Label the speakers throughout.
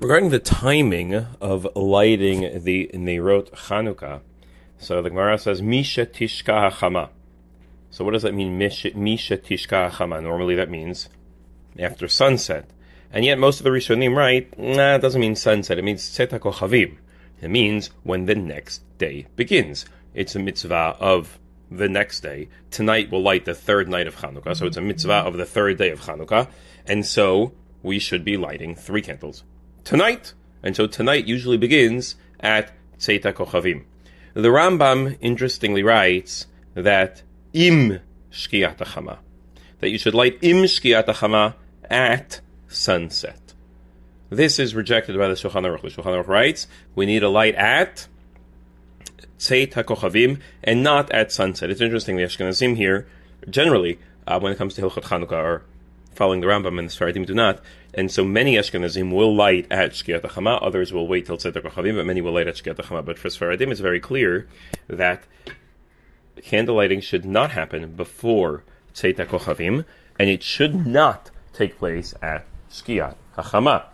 Speaker 1: Regarding the timing of lighting the Neirot Chanukah, so the Gemara says, Misha Tishka HaChama. So what does that mean, Misha Tishka HaChama? Normally that means after sunset. And yet most of the Rishonim write, nah, it doesn't mean sunset, it means Tzeta Kochavim. It means when the next day begins. It's a mitzvah of the next day. Tonight will light the third night of Chanukah, so it's a mitzvah of the third day of Chanukah. And so we should be lighting three candles tonight. And so tonight usually begins at Tzeta Kochavim. The Rambam interestingly writes that im shkiat chama, that you should light im shkiat chama at sunset. This is rejected by the Shulchan Aruch. The Shulchan Aruch writes we need a light at Tzeit HaKochavim and not at sunset. It's interesting, the Ashkenazim here, generally, uh, when it comes to Hilchot Chanukah, are following the Rambam and the Sfaradim do not. And so many Ashkenazim will light at Shkiat HaChama, others will wait till Tzeit HaKochavim, but many will light at Shkiat HaChama. But for Sfaradim, it's very clear that candle lighting should not happen before Tzeit HaKochavim, and it should not take place at Shkiat HaChama.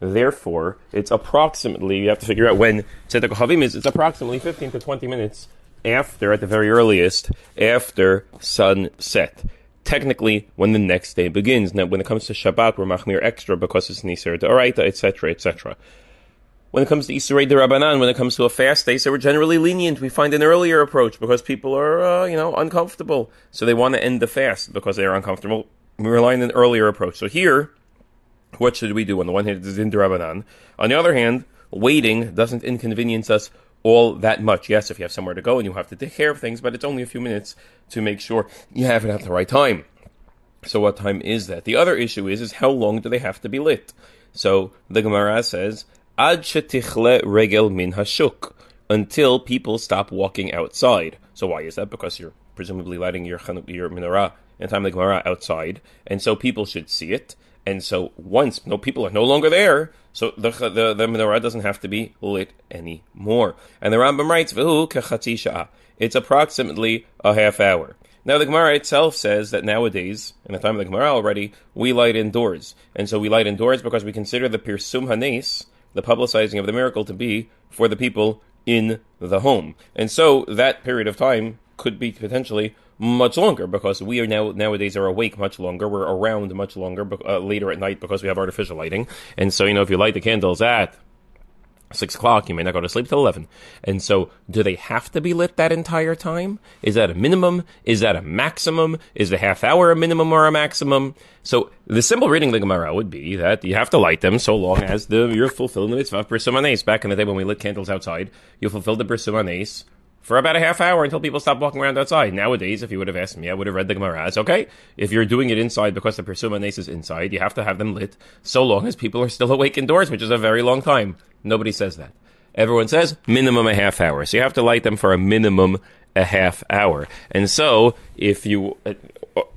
Speaker 1: Therefore, it's approximately, you have to figure out when Tzeit HaKochavim is, it's approximately 15 to 20 minutes after, at the very earliest, after sunset technically when the next day begins. Now, when it comes to Shabbat, we're machmir extra because it's Nisar D'oraita, etc., etc. When it comes to Isurei Rabbanan, when it comes to a fast day, so we're generally lenient. We find an earlier approach because people are, uh, you know, uncomfortable. So they want to end the fast because they are uncomfortable. We rely on an earlier approach. So here, what should we do? On the one hand, it's in the Rabbanan. On the other hand, waiting doesn't inconvenience us all that much. Yes, if you have somewhere to go and you have to take care of things, but it's only a few minutes to make sure you have it at the right time. So what time is that? The other issue is is how long do they have to be lit? So the Gemara says ad shetichle regel min hashuk until people stop walking outside. So why is that? Because you're presumably lighting your your menorah in time the Gemara outside, and so people should see it. And so once no people are no longer there, so the the, the menorah doesn't have to be lit anymore. And the Rambam writes, "V'hu It's approximately a half hour. Now the Gemara itself says that nowadays, in the time of the Gemara already, we light indoors, and so we light indoors because we consider the pirsum hanes, the publicizing of the miracle, to be for the people in the home, and so that period of time could be potentially much longer because we are now nowadays are awake much longer. We're around much longer uh, later at night because we have artificial lighting. And so you know if you light the candles at six o'clock, you may not go to sleep till eleven. And so, do they have to be lit that entire time? Is that a minimum? Is that a maximum? Is the half hour a minimum or a maximum? So, the simple reading the Gemara would be that you have to light them so long as the you're fulfilling the mitzvah of Back in the day when we lit candles outside, you fulfilled the pirsum for about a half hour until people stop walking around outside. Nowadays, if you would have asked me, I would have read the Gemara. Okay. If you're doing it inside because the Persuma is inside, you have to have them lit so long as people are still awake indoors, which is a very long time. Nobody says that. Everyone says minimum a half hour. So you have to light them for a minimum a half hour. And so, if you, uh,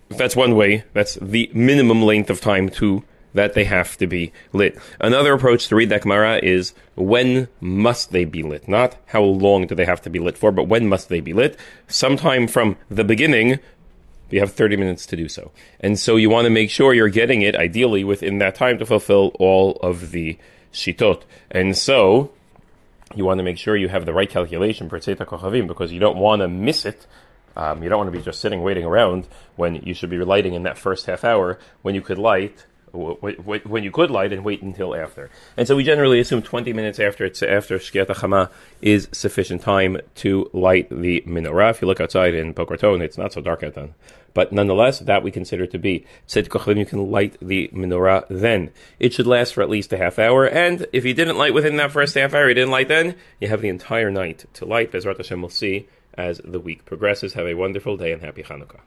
Speaker 1: that's one way, that's the minimum length of time to that they have to be lit. Another approach to read that Gemara is when must they be lit? Not how long do they have to be lit for, but when must they be lit? Sometime from the beginning, you have 30 minutes to do so. And so you want to make sure you're getting it ideally within that time to fulfill all of the shitot. And so you want to make sure you have the right calculation per Tzeta Kochavim because you don't want to miss it. Um, you don't want to be just sitting waiting around when you should be lighting in that first half hour when you could light when you could light and wait until after. And so we generally assume 20 minutes after it's after Shkiat Chama is sufficient time to light the menorah. If you look outside in Boca Raton, it's not so dark out then. But nonetheless, that we consider to be Tzid you can light the menorah then. It should last for at least a half hour, and if you didn't light within that first half hour, you didn't light then, you have the entire night to light. Bezrat Hashem will see as the week progresses. Have a wonderful day and happy Hanukkah.